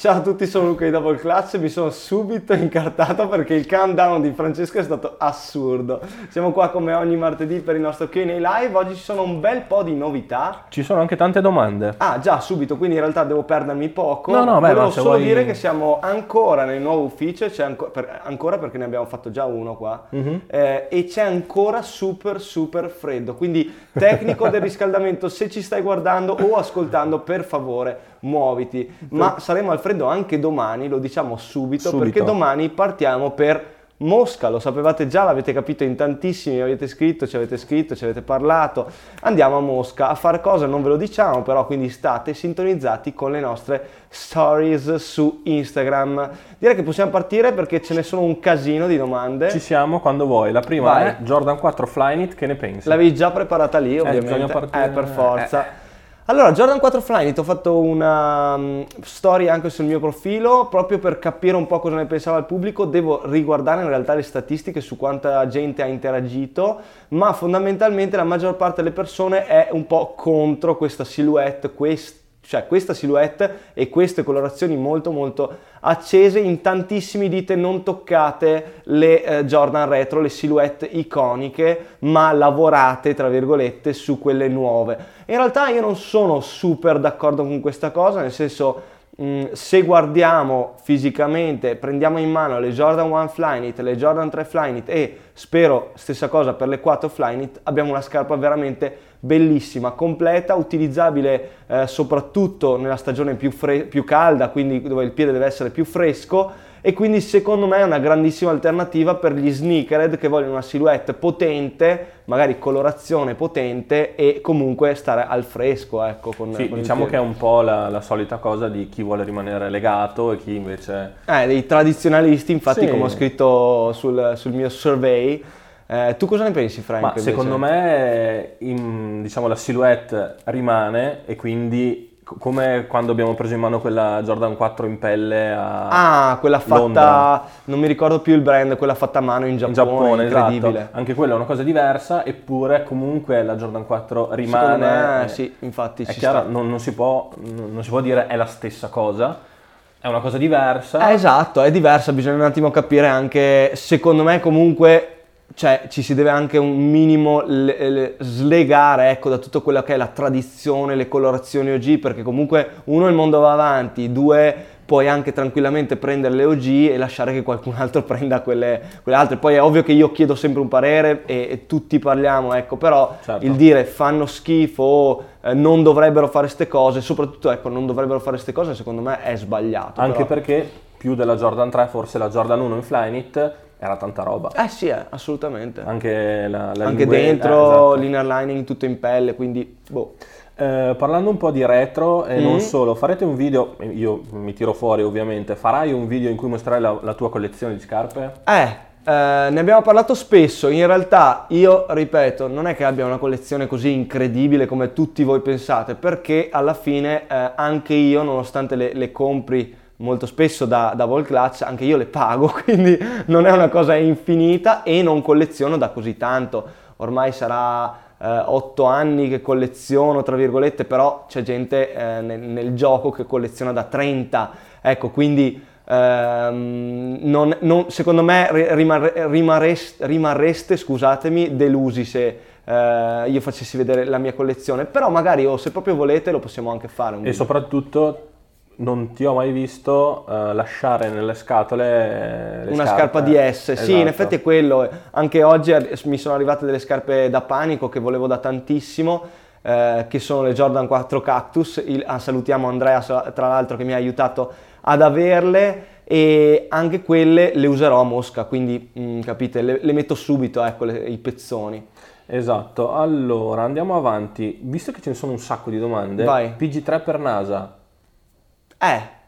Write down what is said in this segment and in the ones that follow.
Ciao a tutti, sono Luca di Double Clutch e mi sono subito incartato perché il countdown di Francesco è stato assurdo. Siamo qua come ogni martedì per il nostro Q&A live, oggi ci sono un bel po' di novità. Ci sono anche tante domande. Ah già, subito, quindi in realtà devo perdermi poco. No, no, beh, Volevo solo vuoi- dire che siamo ancora nel nuovo ufficio, c'è anco- per- ancora perché ne abbiamo fatto già uno qua, Mhm. eh, e c'è ancora super super freddo, quindi tecnico del riscaldamento, se ci stai guardando o ascoltando, per favore muoviti, ma saremo al freddo anche domani, lo diciamo subito, Subito. perché domani partiamo per Mosca, lo sapevate già, l'avete capito in tantissimi, mi avete scritto, ci avete scritto, ci avete parlato. Andiamo a Mosca a fare cosa non ve lo diciamo, però quindi state sintonizzati con le nostre stories su Instagram. Direi che possiamo partire perché ce ne sono un casino di domande. Ci siamo quando vuoi. La prima Vai. è Jordan 4 Flyknit, che ne pensi? L'avevi già preparata lì, ovviamente. bisogna partire- Eh, per forza. Allora, Jordan 4 Flyknit, ho fatto una mm, story anche sul mio profilo, proprio per capire un po' cosa ne pensava il pubblico, devo riguardare in realtà le statistiche su quanta gente ha interagito, ma fondamentalmente la maggior parte delle persone è un po' contro questa silhouette, quest- cioè questa silhouette e queste colorazioni molto molto accese in tantissimi dite non toccate le eh, Jordan retro, le silhouette iconiche, ma lavorate tra virgolette su quelle nuove. In realtà io non sono super d'accordo con questa cosa, nel senso mh, se guardiamo fisicamente, prendiamo in mano le Jordan 1 Flyknit, le Jordan 3 Flyknit e spero stessa cosa per le 4 Flyknit, abbiamo una scarpa veramente bellissima, completa, utilizzabile eh, soprattutto nella stagione più, fre- più calda, quindi dove il piede deve essere più fresco e quindi secondo me è una grandissima alternativa per gli sneakerhead che vogliono una silhouette potente, magari colorazione potente e comunque stare al fresco, ecco, con, Sì, con diciamo che è un po' la, la solita cosa di chi vuole rimanere legato e chi invece... Eh, dei tradizionalisti, infatti, Sì. come ho scritto sul, sul mio survey. Eh, tu cosa ne pensi, Frank? Ma secondo me in- diciamo, la silhouette rimane e quindi come quando abbiamo preso in mano quella Jordan 4 in pelle a Ah, quella fatta, Londra. non mi ricordo più il brand, quella fatta a mano in in Giappone, Giappone, incredibile. esatto. Anche quella è una cosa diversa, eppure comunque la Jordan 4 Secondo rimane. me, eh, sì, infatti È chiaro, non, non si può, non non si può dire è la stessa cosa, è una cosa diversa. Eh, esatto, è diversa, bisogna un attimo capire anche, secondo me comunque, cioè ci si deve anche un minimo le- le- slegare ecco, da tutto quello che è la tradizione, le colorazioni OG, perché comunque uno il mondo va avanti, due puoi anche tranquillamente prendere le OG e lasciare che qualcun altro prenda quelle, quelle altre. Poi è ovvio che io chiedo sempre un parere e, e tutti parliamo, ecco, però Certo. il dire fanno schifo o eh, non dovrebbero fare queste cose, soprattutto ecco, non dovrebbero fare queste cose, secondo me è sbagliato. Anche però- perché più della Jordan 3, forse la Jordan 1 in Flyknit era tanta roba. Eh sì, eh, assolutamente. Anche, la, la Anche lingue- dentro, eh, esatto. l'inner lining tutto in pelle, quindi boh. Eh, parlando un po' di retro e Mm. non solo, farete un video, io mi tiro fuori ovviamente, farai un video in cui mostrerai la, la tua collezione di scarpe? Eh, eh, ne abbiamo parlato spesso, in realtà io ripeto, non è che abbia una collezione così incredibile come tutti voi pensate, perché alla fine eh, anche io, nonostante le, le compri molto spesso da, da Vol Clutch, anche io le pago, quindi non è una cosa infinita e non colleziono da così tanto. Ormai sarà eh, otto anni che colleziono, tra virgolette, però c'è gente eh, nel, nel gioco che colleziona da 30, ecco, quindi ehm, non- non- secondo me ri- rimarre- rimarrest- rimarreste, scusatemi, delusi se eh, io facessi vedere la mia collezione, però magari o se proprio volete lo possiamo anche fare. E video. soprattutto non ti ho mai visto eh, lasciare nelle scatole eh, una scarpe. scarpa di S, sì, in Esatto. effetti è quello. Anche oggi mi sono arrivate delle scarpe da panico che volevo da tantissimo, eh, che sono le Jordan 4 Cactus. Il- ah, salutiamo Andrea, tra l'altro, che mi ha aiutato ad averle. E anche quelle le userò a Mosca, quindi mm, capite, le, le metto subito, ecco, le- i pezzoni. Esatto, allora andiamo avanti. Visto che ce ne sono un sacco di domande, Vai. PG3 per NASA. Eh,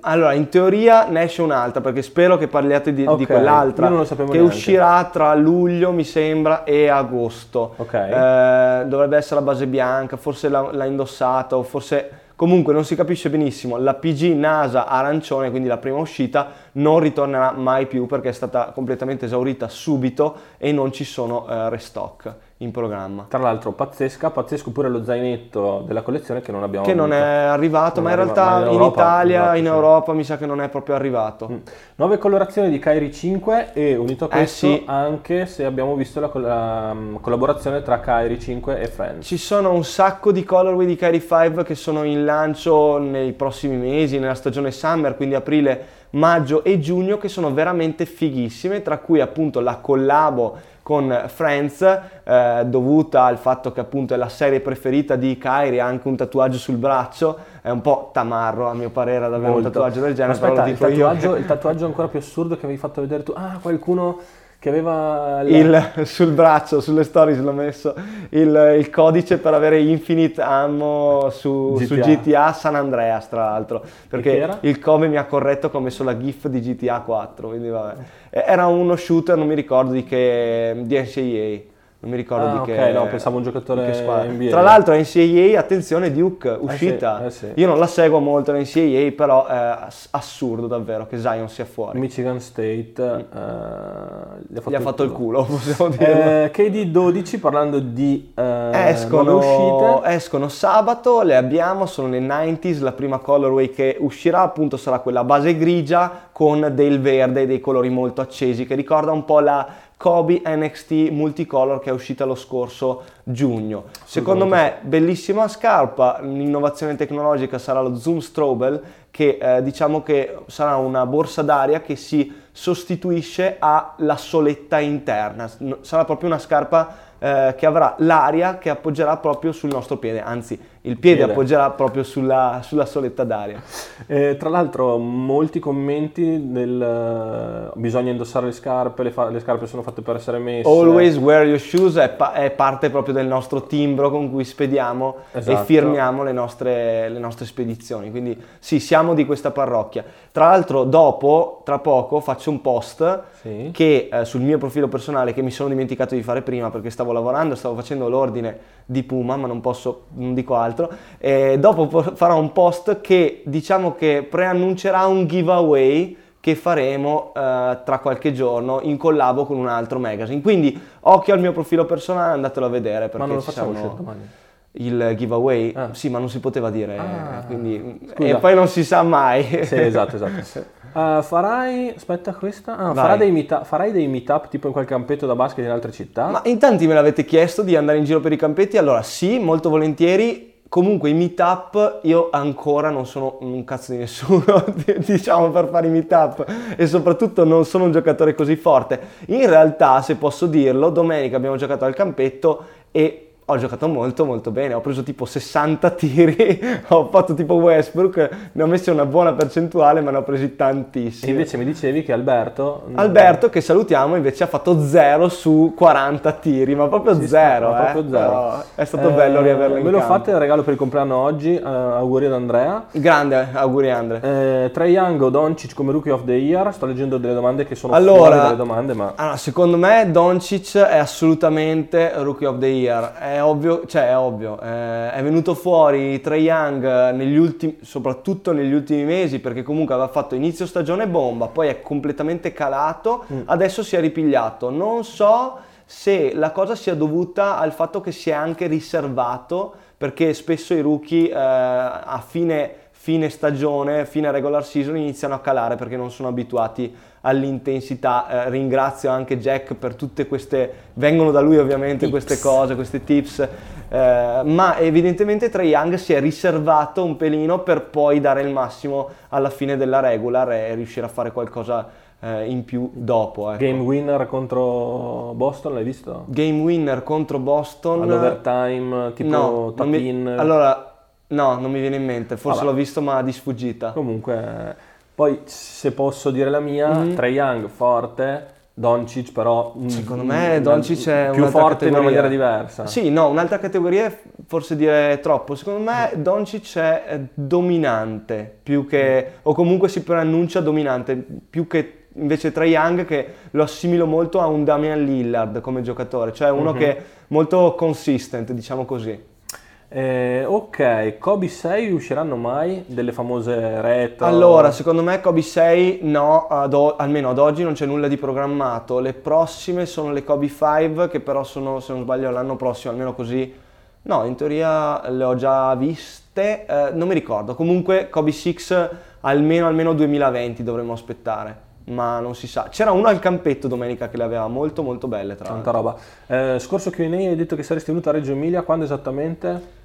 allora in teoria ne esce un'altra perché spero che parliate di, di Ok, quell'altra io non lo sapevo che neanche. uscirà tra luglio mi sembra e agosto. Ok. Eh, dovrebbe essere la base bianca, forse l'ha, l'ha indossata o forse comunque non si capisce benissimo. La PG NASA arancione, quindi la prima uscita, non ritornerà mai più perché è stata completamente esaurita subito e non ci sono eh, restock. In programma. Tra l'altro pazzesca, pazzesco pure lo zainetto della collezione che non abbiamo Che non avuto. è arrivato, Non ma in arriva- realtà ma in in, Europa, Italia, esatto, in sì. Europa mi sa che non è proprio arrivato. Mm. Nuove colorazioni di Kairi 5 e unito a Eh, questo sì. anche se abbiamo visto la, la, mm, collaborazione tra Kairi 5 e Friends. Ci sono un sacco di colorway di Kyrie 5 che sono in lancio nei prossimi mesi, nella stagione summer, quindi aprile, maggio e giugno, che sono veramente fighissime, tra cui appunto la collabo con Friends, eh, dovuta al fatto che appunto è la serie preferita di Kyrie, ha anche un tatuaggio sul braccio, è un po' tamarro a mio parere ad avere Molto. un tatuaggio del genere, Aspetta, però lo il tatuaggio, il tatuaggio ancora più assurdo che avevi fatto vedere tu. Ah, qualcuno che aveva la- il, sul braccio, sulle stories l'ho messo il, il codice per avere infinite ammo su su GTA. GTA, San Andreas tra l'altro perché il come mi ha corretto che ho messo la gif di GTA 4 quindi vabbè. Era uno shooter non mi ricordo di che di NCAA non mi ricordo Ah, di ok, che no, pensavo un giocatore che squadra. NBA. tra l'altro NCAA attenzione Duke uscita eh sì. io non la seguo molto l'NCAA però è ass- assurdo davvero che Zion sia fuori Michigan State eh, gli ha fatto, gli ha fatto il culo possiamo dire Eh, KD12 parlando di eh, Escono, escono sabato, le abbiamo, sono le 90s, la prima colorway che uscirà appunto sarà quella base grigia con del verde e dei colori molto accesi che ricorda un po' la Kobe NXT Multicolor che è uscita lo scorso giugno. Secondo me bellissima scarpa, l'innovazione tecnologica sarà lo Zoom Strobel che eh, diciamo che sarà una borsa d'aria che si sostituisce alla soletta interna, sarà proprio una scarpa eh, che avrà l'aria che appoggerà proprio sul nostro piede, anzi il piede Piede. appoggerà proprio sulla, sulla soletta d'aria. Eh, tra l'altro molti commenti del eh, bisogna indossare le scarpe, le, fa- le scarpe sono fatte per essere messe. Always wear your shoes è, pa- è parte proprio del nostro timbro con cui spediamo Esatto. e firmiamo le nostre, le nostre spedizioni. Quindi sì, siamo di questa parrocchia. Tra l'altro dopo, tra poco, faccio un post Sì. che eh, sul mio profilo personale che mi sono dimenticato di fare prima perché stavo lavorando, stavo facendo l'ordine di Puma, ma non posso, non dico altro. E dopo po- farò un post che diciamo che preannuncerà un giveaway che faremo eh, tra qualche giorno in collabo con un altro magazine. Quindi occhio al mio profilo personale, andatelo a vedere perché Ma non lo ci facciamo uscire domani. il giveaway, Ah. sì, ma non si poteva dire, Ah, quindi, e poi non si sa mai. Sì, esatto, esatto. Eh, farai, aspetta questa, ah, farai dei, meetup, farai dei meetup tipo in qualche campetto da basket in altre città? Ma in tanti me l'avete chiesto di andare in giro per i campetti, allora sì, molto volentieri. Comunque i meetup io ancora non sono un cazzo di nessuno, diciamo, per fare i meetup e soprattutto non sono un giocatore così forte. In realtà, se posso dirlo, domenica abbiamo giocato al campetto e ho giocato molto molto bene, ho preso tipo 60 tiri, ho fatto tipo Westbrook, ne ho messi una buona percentuale ma ne ho presi E tantissimi. invece mi dicevi che Alberto... Alberto, che salutiamo, invece ha fatto 0 su 40 tiri, ma proprio Ci sta, 0. ma proprio zero. Però È stato Eh, bello riaverlo in Me lo campo. fate il regalo per il compleanno oggi, eh, auguri ad Andrea. Grande, auguri Andre. Eh, Trae Young o Doncic come Rookie of the Year, sto leggendo delle domande che sono Allora- fuori dalle domande, ma... Allora, secondo me Doncic è assolutamente Rookie of the Year. È ovvio, cioè è ovvio, eh, è venuto fuori Trae Young negli ultimi, soprattutto negli ultimi mesi, perché comunque aveva fatto inizio stagione bomba, poi è completamente calato, adesso si è ripigliato. Non so se la cosa sia dovuta al fatto che si è anche riservato, perché spesso i rookie eh, a fine fine stagione, fine regular season iniziano a calare perché non sono abituati all'intensità. Eh, ringrazio anche Jack per tutte queste, vengono da lui ovviamente Tips. queste cose, questi tips, eh, ma evidentemente Trae Young si è riservato un pelino per poi dare il massimo alla fine della regular e riuscire a fare qualcosa eh, in più dopo. ecco. Game winner contro Boston, l'hai visto? Game winner contro Boston. All'overtime, tipo no, non mi- tap-in. allora, no, non mi viene in mente, forse Vabbè. l'ho visto ma di sfuggita. Comunque, poi se posso dire la mia, Mhm. Trae Young forte, Doncic però... mm, Secondo me mm, Doncic è più un'altra forte in una categoria. maniera diversa. Sì, no, un'altra categoria è forse dire troppo. Secondo me Doncic è dominante più che o comunque si preannuncia dominante più che invece Trae Young che lo assimilo molto a un Damian Lillard come giocatore, cioè uno Mhm. che è molto consistent, diciamo così. Eh, ok, Kobe 6 usciranno mai delle famose retro? Allora, secondo me Kobe 6 no, ad o- almeno ad oggi non c'è nulla di programmato. Le prossime sono le Kobe 5 che però sono, se non sbaglio, l'anno prossimo, almeno così. No, in teoria le ho già viste, eh, non mi ricordo. Comunque Kobe 6 almeno, almeno 2020 dovremmo aspettare, ma non si sa. C'era uno al campetto domenica che le aveva molto molto belle tra Tanta l'altro. roba. Eh, scorso Q&A hai detto che saresti venuto a Reggio Emilia, quando esattamente?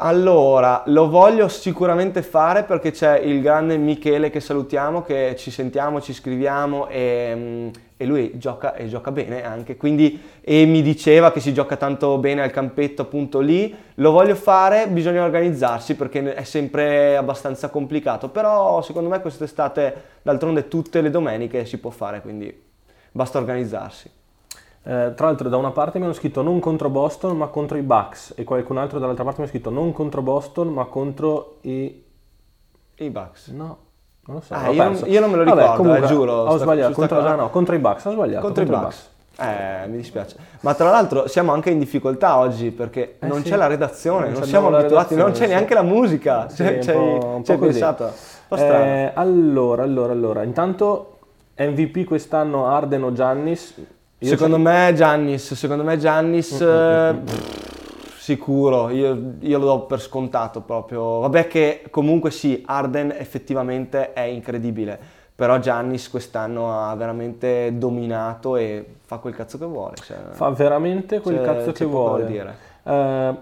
Allora, lo voglio sicuramente fare perché c'è il grande Michele che salutiamo, che ci sentiamo, ci scriviamo e, mm, e lui gioca e gioca bene anche, quindi e mi diceva che si gioca tanto bene al campetto appunto lì. Lo voglio fare, bisogna organizzarsi perché è sempre abbastanza complicato, però secondo me quest'estate d'altronde tutte le domeniche si può fare, quindi basta organizzarsi. Eh, tra l'altro da una parte mi hanno scritto non contro Boston ma contro i Bucks e qualcun altro dall'altra parte mi ha scritto non contro Boston ma contro i... I Bucks. no, non lo so. Ah, io non- io non me lo Vabbè, ricordo, comunque, eh, giuro, Ho sta- sbagliato, contro, cosa- ah, no, contro i Bucks, ho sbagliato. Contro i Bucks. Eh, mi dispiace. Ma tra l'altro siamo anche in difficoltà oggi perché Eh non sì. c'è la redazione, Non non, c'è siamo abituati, non c'è sì. neanche la musica. Sì, Cioè, un po'- pensato? Eh, allora, allora, allora, intanto MVP quest'anno Arden o Giannis? Secondo me Giannis, secondo me Giannis eh, pff, sicuro, io, io lo do per scontato proprio. Vabbè che comunque sì, Arden effettivamente è incredibile, però Giannis quest'anno ha veramente dominato e fa quel cazzo che vuole. Cioè, fa veramente quel c'è- cazzo che vuole. dire. Eh,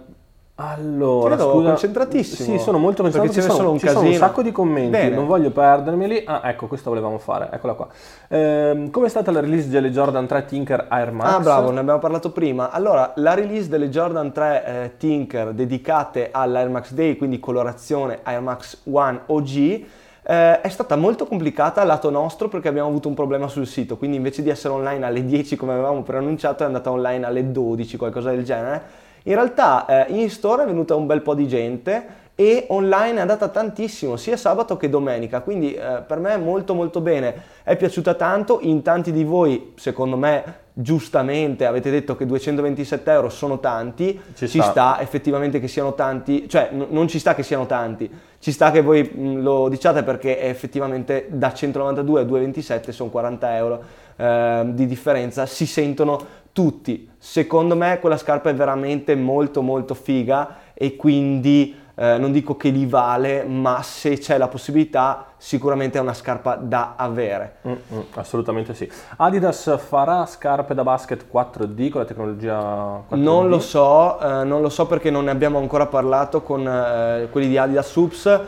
allora, Ti vedo scusa, concentratissimo. Sì, sono molto Perché concentrato. ce ne ci sono un ci sono un sacco di commenti, Bene. non voglio perdermeli. Ah, ecco, questa volevamo fare, eccola qua. Ehm, come è stata la release delle Jordan 3 Tinker Air Max? Ah, bravo, ne abbiamo parlato prima. Allora, la release delle Jordan 3 eh, Tinker dedicate all'Air Max Day, quindi colorazione Air Max One OG, eh, è stata molto complicata lato nostro perché abbiamo avuto un problema sul sito, quindi invece di essere online alle 10 come avevamo preannunciato è andata online alle 12, qualcosa del genere. In realtà eh, in store è venuta un bel po' di gente e online è andata tantissimo, sia sabato che domenica, quindi eh, per me molto molto bene, è piaciuta tanto, in tanti di voi secondo me giustamente avete detto che 227 euro sono tanti, Ci ci, sta. sta. effettivamente che siano tanti, cioè n- non ci sta che siano tanti, ci sta che voi mh, lo diciate perché effettivamente da 192 a 227 sono 40 euro eh, di differenza, si sentono tutti. Secondo me quella scarpa è veramente molto molto figa e quindi eh, non dico che li vale, ma se c'è la possibilità sicuramente è una scarpa da avere. Mm, mm, assolutamente sì. Adidas farà scarpe da basket 4D con la tecnologia 4D? Non lo so, eh, non lo so perché non ne abbiamo ancora parlato con eh, quelli di Adidas Subs.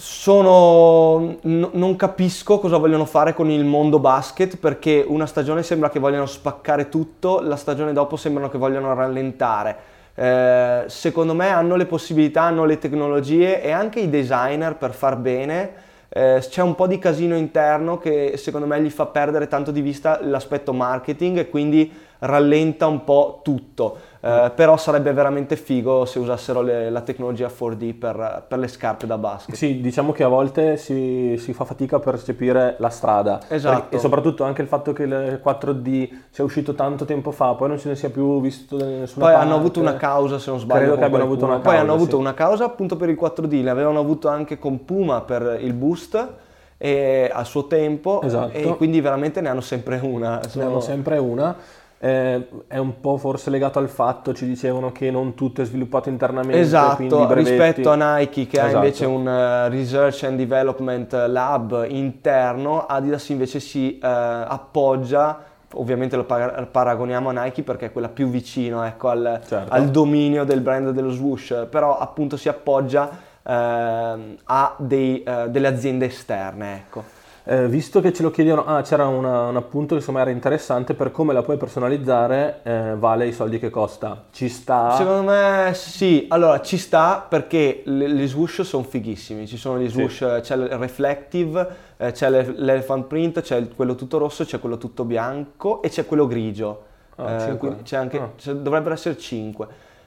Sono, n- non capisco cosa vogliono fare con il mondo basket perché una stagione sembra che vogliano spaccare tutto, la stagione dopo sembrano che vogliano rallentare. Eh, secondo me hanno le possibilità, hanno le tecnologie e anche i designer per far bene. Eh, c'è un po' di casino interno che secondo me gli fa perdere tanto di vista l'aspetto marketing e quindi rallenta un po' tutto. Eh, però sarebbe veramente figo se usassero le- la tecnologia 4D per, per le scarpe da basket. Sì, diciamo che a volte si, si fa fatica a percepire la strada. Esatto. E soprattutto anche il fatto che il 4D sia uscito tanto tempo fa, poi non se ne sia più visto da nessuna Poi parte. hanno avuto una causa, se non sbaglio. Credo che abbiano avuto una Poi causa, hanno avuto sì. una causa appunto per il 4D, l'avevano avuto anche con Puma per il boost e, a suo tempo Esatto. e quindi veramente ne hanno sempre una. Ne Sono- hanno sempre una. Eh, è un po' forse legato al fatto, ci dicevano che non tutto è sviluppato internamente. Esatto, rispetto a Nike che ha Esatto. invece un eh, Research and Development Lab interno, Adidas invece si eh, appoggia, ovviamente lo par- paragoniamo a Nike perché è quella più vicino ecco, al, Certo. al dominio del brand dello swoosh, però appunto si appoggia ehm, a dei, eh, delle aziende esterne. Ecco. Eh, visto che ce lo chiedevano, ah, c'era una- un appunto che insomma era interessante per come la puoi personalizzare, eh, vale i soldi che costa. Ci sta. Secondo me sì, allora ci sta perché le- gli swoosh sono fighissimi, ci sono gli swoosh, c'è il reflective, eh, c'è l'e- l'elephant print, c'è il- quello tutto rosso, c'è quello tutto bianco e c'è quello grigio. Ah, Eh, c'è anche, Ah. c'è- dovrebbero essere 5,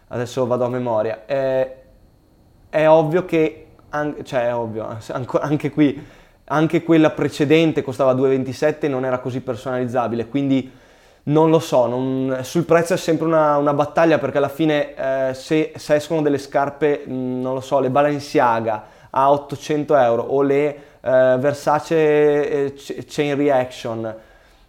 adesso vado a memoria. Eh, è ovvio che, an- cioè è ovvio, anche qui, anche quella precedente costava 2,27 e non era così personalizzabile, quindi Non lo so, non- sul prezzo è sempre una, una battaglia perché alla fine eh, se, se escono delle scarpe, mh, non lo so, le Balenciaga a 800 euro o le eh, Versace eh, Chain Reaction,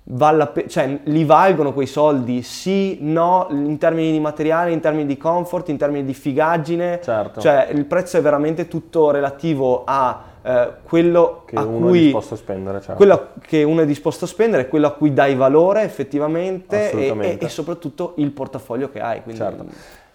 vale la pe- cioè, li valgono quei soldi? Sì, no, in termini di materiale, in termini di comfort, in termini di figaggine. Certo. Cioè il prezzo è veramente tutto relativo a eh, quello Che cui è disposto a spendere, certo. quello che uno è disposto a spendere, quello a cui dai valore effettivamente e, e- e soprattutto il portafoglio che hai. Quindi, Certo.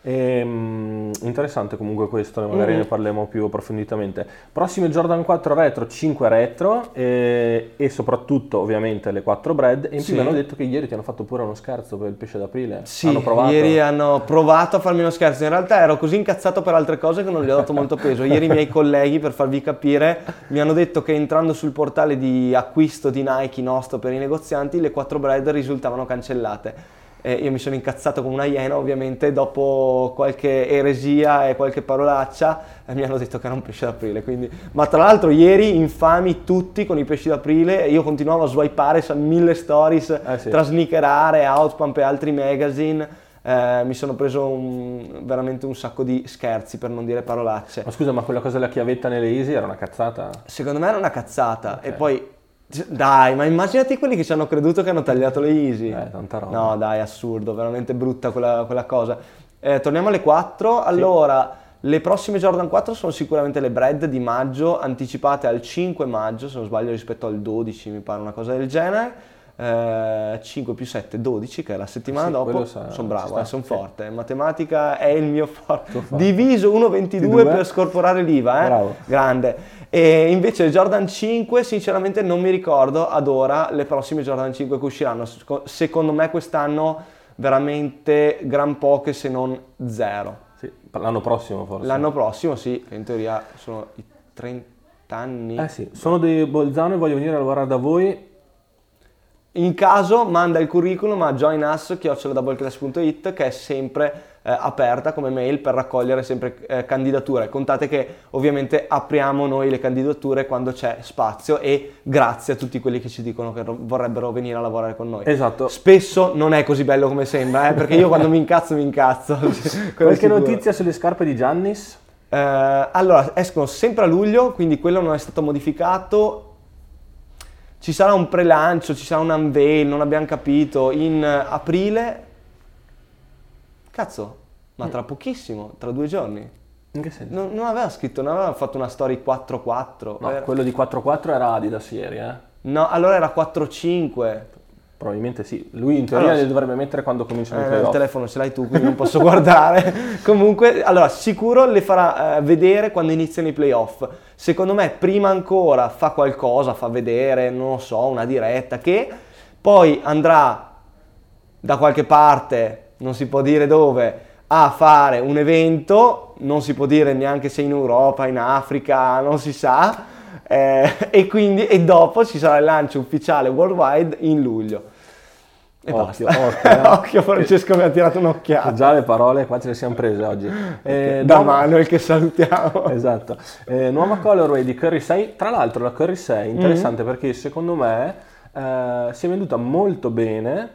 Ehm, interessante comunque questo, magari Mm. ne parliamo più approfonditamente. Prossime Jordan 4 retro, 5 retro e, e soprattutto ovviamente le 4 bread. E in Sì. più mi hanno detto che ieri ti hanno fatto pure uno scherzo per il pesce d'aprile. Sì, hanno provato. ieri hanno provato a farmi uno scherzo. In realtà ero così incazzato per altre cose che non gli ho dato molto peso. Ieri i miei colleghi, per farvi capire, mi hanno detto che entrando sul portale di acquisto di Nike nostro per i negozianti, le 4 bread risultavano cancellate. E io mi sono incazzato come una iena, ovviamente, dopo qualche eresia e qualche parolaccia, e mi hanno detto che era un pesce d'aprile. Quindi... Ma tra l'altro ieri infami tutti con i pesci d'aprile, io continuavo a swipeare sa, mille stories Eh sì. tra Sneakerare, Outpump e altri magazine. Eh, mi sono preso un- veramente un sacco di scherzi, per non dire parolacce. Ma scusa, ma quella cosa della chiavetta nelle Easy era una cazzata? Secondo me era una cazzata. E poi, dai, ma immaginati quelli che ci hanno creduto che hanno tagliato le Easy. Eh, tanta roba. No, dai, assurdo, veramente brutta quella, quella cosa. Eh, torniamo alle 4. Allora, le prossime Jordan 4 sono sicuramente le bread di maggio, anticipate al 5 maggio, se non sbaglio, rispetto al 12, mi pare una cosa del genere. Eh, 5 più 7, 12, che è la settimana Sì, dopo. sono bravo, sta, sono sì. forte. Matematica è il mio forte. Diviso 1,22 22. per scorporare l'IVA, eh? Bravo. Grande. E invece Jordan 5, sinceramente non mi ricordo ad ora le prossime Jordan 5 che usciranno. Seco- Secondo me quest'anno veramente gran poche se non zero. Sì, l'anno prossimo forse. L'anno prossimo sì, che in teoria sono i 30 anni. Eh sì, sono di Bolzano e voglio venire a lavorare da voi. In caso manda il curriculum a joinus.doubleclass.it che è sempre eh, aperta come mail per raccogliere sempre eh, candidature. Contate che ovviamente apriamo noi le candidature quando c'è spazio e grazie a tutti quelli che ci dicono che ro- vorrebbero venire a lavorare con noi. Esatto. Spesso non è così bello come sembra, eh, perché io quando mi incazzo mi incazzo. Qualche notizia sulle scarpe di Giannis? Eh, allora, escono sempre a luglio, quindi quello non è stato modificato. Ci sarà un prelancio, ci sarà un unveil, non abbiamo capito. In eh, aprile. Cazzo, ma tra pochissimo, tra due giorni. In che senso? Non, non aveva scritto, non aveva fatto una story 4-4. No, Era- quello di 4-4 era Adidas ieri, eh? No, allora era 4-5. Probabilmente sì. Lui in teoria Allora, le dovrebbe mettere quando cominciano i Eh, il playoff. telefono ce l'hai tu, quindi non posso guardare. Comunque, allora, sicuro le farà eh, vedere quando iniziano i playoff. Secondo me, prima ancora fa qualcosa, fa vedere, non lo so, una diretta che poi andrà da qualche parte, non si può dire dove, a fare un evento, non si può dire neanche se in Europa, in Africa, non si sa. eh, e quindi e dopo ci sarà il lancio ufficiale worldwide in luglio. E Occhio, basta. occhio, eh. Occhio, Francesco mi ha tirato un'occhiata. Già le parole qua ce le siamo prese oggi. Eh, da nuova- Manuel che salutiamo. Esatto. Eh, nuova colorway di Curry 6. Tra l'altro la Curry 6 è interessante Mm-hmm. perché secondo me eh, si è venduta molto bene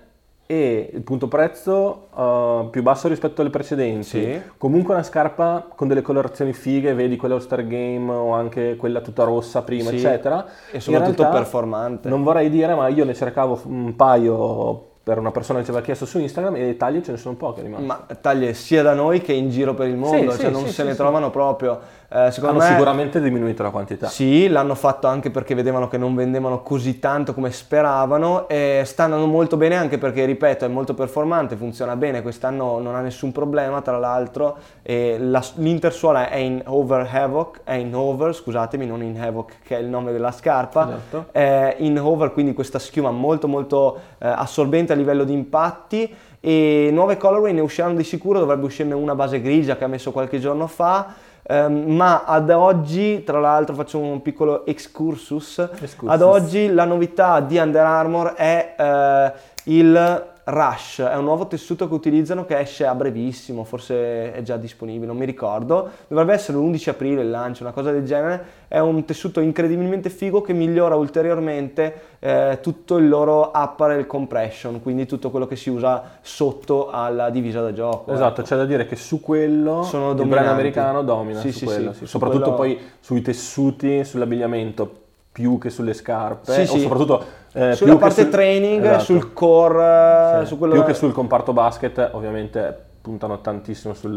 e il punto prezzo eh, più basso rispetto alle precedenti. Sì. Comunque una scarpa con delle colorazioni fighe, vedi quella All Star Game o anche quella tutta rossa prima, Sì. eccetera. E soprattutto realtà, performante. Non vorrei dire, ma io ne cercavo un paio per una persona che ci aveva chiesto su Instagram e taglie ce ne sono poche rimaste. Ma taglie sia da noi che in giro per il mondo, Sì, cioè non se ne trovano proprio. Eh, secondo Hanno me sicuramente diminuito la quantità. Sì, l'hanno fatto anche perché vedevano che non vendevano così tanto come speravano e sta andando molto bene anche perché, ripeto, è molto performante, funziona bene, quest'anno non ha nessun problema tra l'altro la- l'intersuola è in over havoc, è in over, scusatemi, non in havoc che è il nome della scarpa, Esatto. è in over quindi questa schiuma molto molto eh, assorbente a livello di impatti e nuove colorway ne usciranno di sicuro, dovrebbe uscirne una base grigia che ha messo qualche giorno fa. Ehm, ma ad oggi, tra l'altro, faccio un piccolo excursus. Excursus. Ad oggi la novità di Under Armour è eh, il Rush è un nuovo tessuto che utilizzano che esce a brevissimo, forse è già disponibile, non mi ricordo. Dovrebbe essere l'11 aprile il lancio, una cosa del genere. È un tessuto incredibilmente figo che migliora ulteriormente eh, tutto il loro apparel compression, quindi tutto quello che si usa sotto alla divisa da gioco. Esatto, ecco. c'è da dire che su quello Sono il brand americano domina Sì, su sì, quello, sì, soprattutto quello- poi sui tessuti, sull'abbigliamento più che sulle scarpe Sì, o sì. soprattutto eh, Sulla parte sul- training, Esatto. sul core, Sì. su quello più che sul comparto basket ovviamente puntano tantissimo sul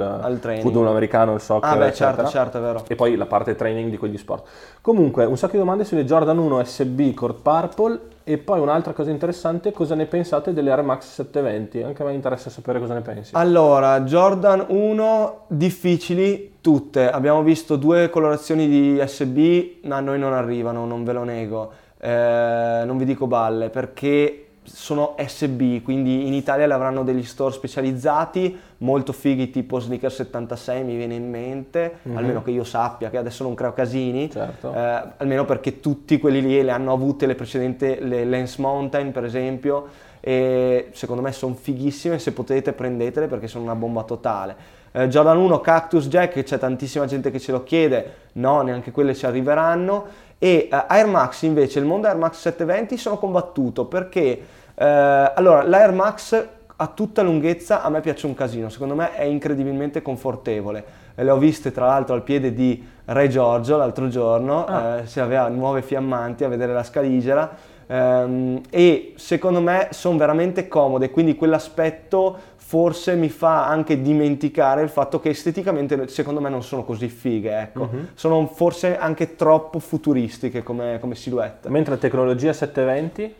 football americano, il soccer, Ah beh, eccetera. certo, certo, è vero. E poi la parte training di quegli sport. Comunque, un sacco di domande sulle Jordan 1 SB Core Purple e poi un'altra cosa interessante, cosa ne pensate delle Air Max 720? Anche a me interessa sapere cosa ne pensi. Allora, Jordan 1 difficili tutte. Abbiamo visto due colorazioni di SB, a noi non arrivano, non ve lo nego. Eh, non vi dico balle perché sono SB, quindi in Italia le avranno degli store specializzati, molto fighi tipo Sneaker 76 mi viene in mente, almeno che io sappia, che adesso non creo casini, Certo. eh, almeno perché tutti quelli lì le hanno avute le precedenti, le Lance Mountain per esempio, e secondo me sono fighissime, se potete prendetele perché sono una bomba totale. Eh, Jordan 1 Cactus Jack, c'è tantissima gente che ce lo chiede, no, neanche quelle ci arriveranno. E eh, Air Max invece, il mondo Air Max 720 sono combattuto perché eh, allora l'Air Max a tutta lunghezza a me piace un casino, secondo me è incredibilmente confortevole. E le ho viste tra l'altro al piede di Re Giorgio l'altro giorno, Ah. eh, si aveva nuove fiammanti a vedere la scaligera ehm, e secondo me sono veramente comode, quindi quell'aspetto forse mi fa anche dimenticare il fatto che esteticamente secondo me non sono così fighe, ecco. Mhm. sono forse anche troppo futuristiche come, come silhouette. Mentre tecnologia 720, La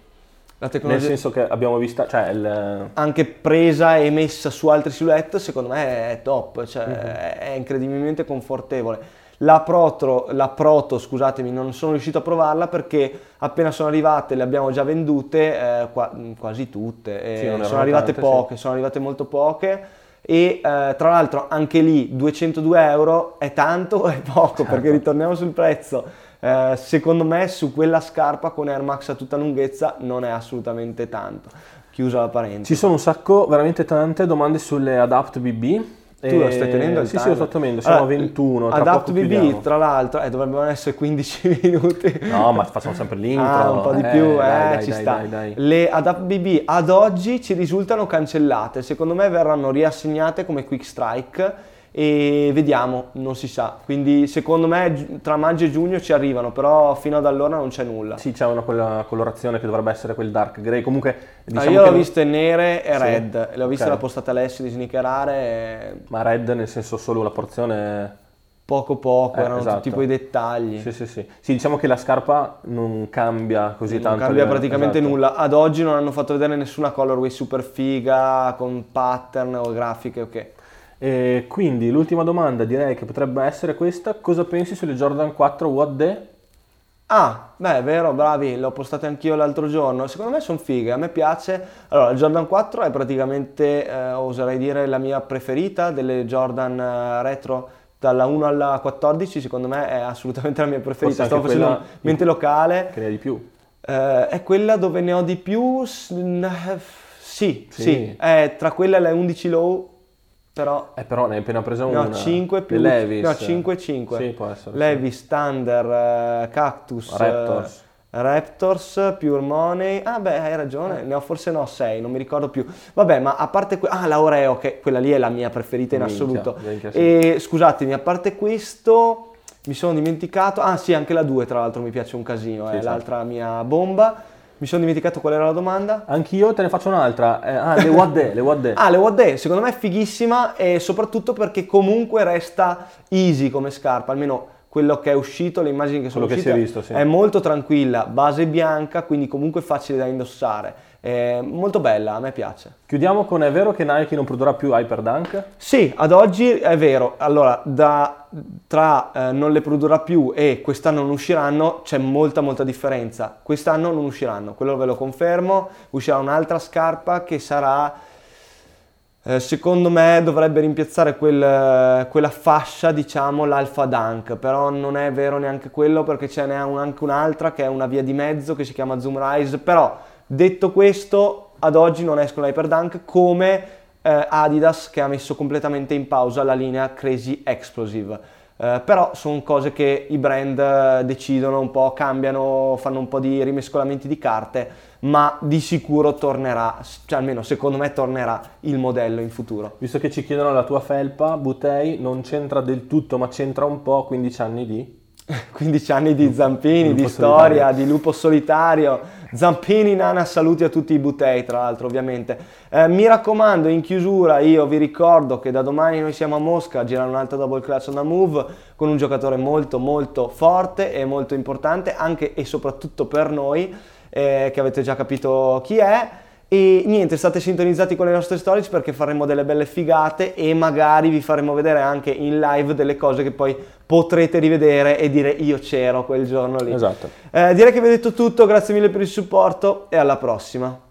nel tecnologia senso che abbiamo vista, cioè il, anche presa e messa su altre silhouette secondo me è top, cioè Mhm. è incredibilmente confortevole. La proto, la proto, scusatemi, non sono riuscito a provarla perché appena sono arrivate le abbiamo già vendute eh, qua- quasi tutte. e Sì, sono arrivate tante, poche, sono arrivate molto poche. E eh, tra l'altro anche lì 202 euro è tanto o è poco? Certo. Perché ritorniamo sul prezzo. Eh, secondo me su quella scarpa con Air Max a tutta lunghezza non è assolutamente tanto. Chiusa la parentesi. Ci sono un sacco, veramente tante domande sulle Adapt BB. Tu lo stai tenendo il Sì, sì, lo sto tenendo, siamo Allora, a 21, tra Adapt chiudiamo. tra l'altro, eh, dovrebbero essere 15 minuti. No, ma facciamo sempre l'intro. Ah, un po' di Eh, più, eh, dai, dai, ci dai, sta. dai, dai. Le Adapt BB ad oggi ci risultano cancellate, secondo me verranno riassegnate come Quick Strike e vediamo, non si sa. Quindi secondo me tra maggio e giugno ci arrivano, però fino ad allora non c'è nulla. Sì, c'è una quella colorazione che dovrebbe essere quel dark grey. Comunque, Ah, diciamo io che l'ho non- viste nere e Sì, red, le ho viste ok. la postata Alessio di snickerare e Ma red nel senso solo la porzione... poco poco, Eh, erano esatto. tutti quei dettagli. Sì, sì, sì. Sì, diciamo che la scarpa non cambia così non tanto. a cambia praticamente esatto. nulla. Ad oggi non hanno fatto vedere nessuna colorway super figa con pattern o grafiche, ok. E quindi l'ultima domanda direi che potrebbe essere questa. Cosa pensi sulle Jordan 4 What The? Ah, beh, è vero, bravi, l'ho postate anch'io l'altro giorno. Secondo me sono fighe, a me piace. Allora, il Jordan 4 è praticamente, eh, oserei dire, la mia preferita delle Jordan eh, retro dalla 1 alla 14, secondo me è assolutamente la mia preferita. Stavo facendo mente locale. Che ne ha di più. Eh, è quella dove ne ho di più? Eh, sì, Sì. sì, è tra quella e le 11 low, però Eh, però ne hai appena presa ne una. ho 5 più... Le Levis. No, 5 5. Sì, può essere. sì. Levis, Thunder, eh, Cactus, eh, Raptors. Raptors, Pure Money. Ah, beh, hai ragione, ne ho forse no 6, non mi ricordo più. Vabbè, ma a parte que- ah, la Oreo che quella lì è la mia preferita in Minchia, assoluto. minchia, sì. E scusatemi, a parte questo mi sono dimenticato, ah sì, anche la 2 tra l'altro mi piace un casino, Sì, è sì. l'altra mia bomba. Mi sono dimenticato qual era la domanda. Anch'io te ne faccio un'altra. Eh, ah, le The, le The. Ah, le Day, secondo me è fighissima e soprattutto perché comunque resta easy come scarpa, almeno quello che è uscito, le immagini che sono Quello che uscite, si è visto, sì. è molto tranquilla, base bianca, quindi comunque facile da indossare. È molto bella, a me piace. Chiudiamo con è vero che Nike non produrrà più Hyperdunk? Sì, ad oggi è vero. Allora, da- tra eh, non le produrrà più e quest'anno non usciranno c'è molta molta differenza. Quest'anno non usciranno, quello ve lo confermo. Uscirà un'altra scarpa che sarà, eh, secondo me, dovrebbe rimpiazzare quel- quella fascia, diciamo, l'Alpha Dunk. Però non è vero neanche quello perché ce n'è un- anche un'altra che è una via di mezzo che si chiama Zoom Rise. Però, detto questo, ad oggi non escono Hyperdunk come eh, Adidas che ha messo completamente in pausa la linea Crazy Explosive. Uh, però sono cose che i brand uh, decidono un po', cambiano, fanno un po' di rimescolamenti di carte, ma di sicuro tornerà, cioè almeno secondo me tornerà il modello in futuro. Visto che ci chiedono la tua felpa, Butei non c'entra del tutto, ma c'entra un po', 15 anni di? 15 anni di zampini, di storia, solitario. di lupo solitario. Zampini, Nana, saluti a tutti i butei, tra l'altro, ovviamente. Eh, mi raccomando, in chiusura, io vi ricordo che da domani noi siamo a Mosca a girare un'altra double clutch on the move con un giocatore molto, molto forte e molto importante, anche e soprattutto per noi, eh, che avete già capito chi è. E niente, state sintonizzati con le nostre stories perché faremo delle belle figate e magari vi faremo vedere anche in live delle cose che poi potrete rivedere e dire io c'ero quel giorno lì. Esatto. Eh, direi che vi ho detto tutto, grazie mille per il supporto e alla prossima.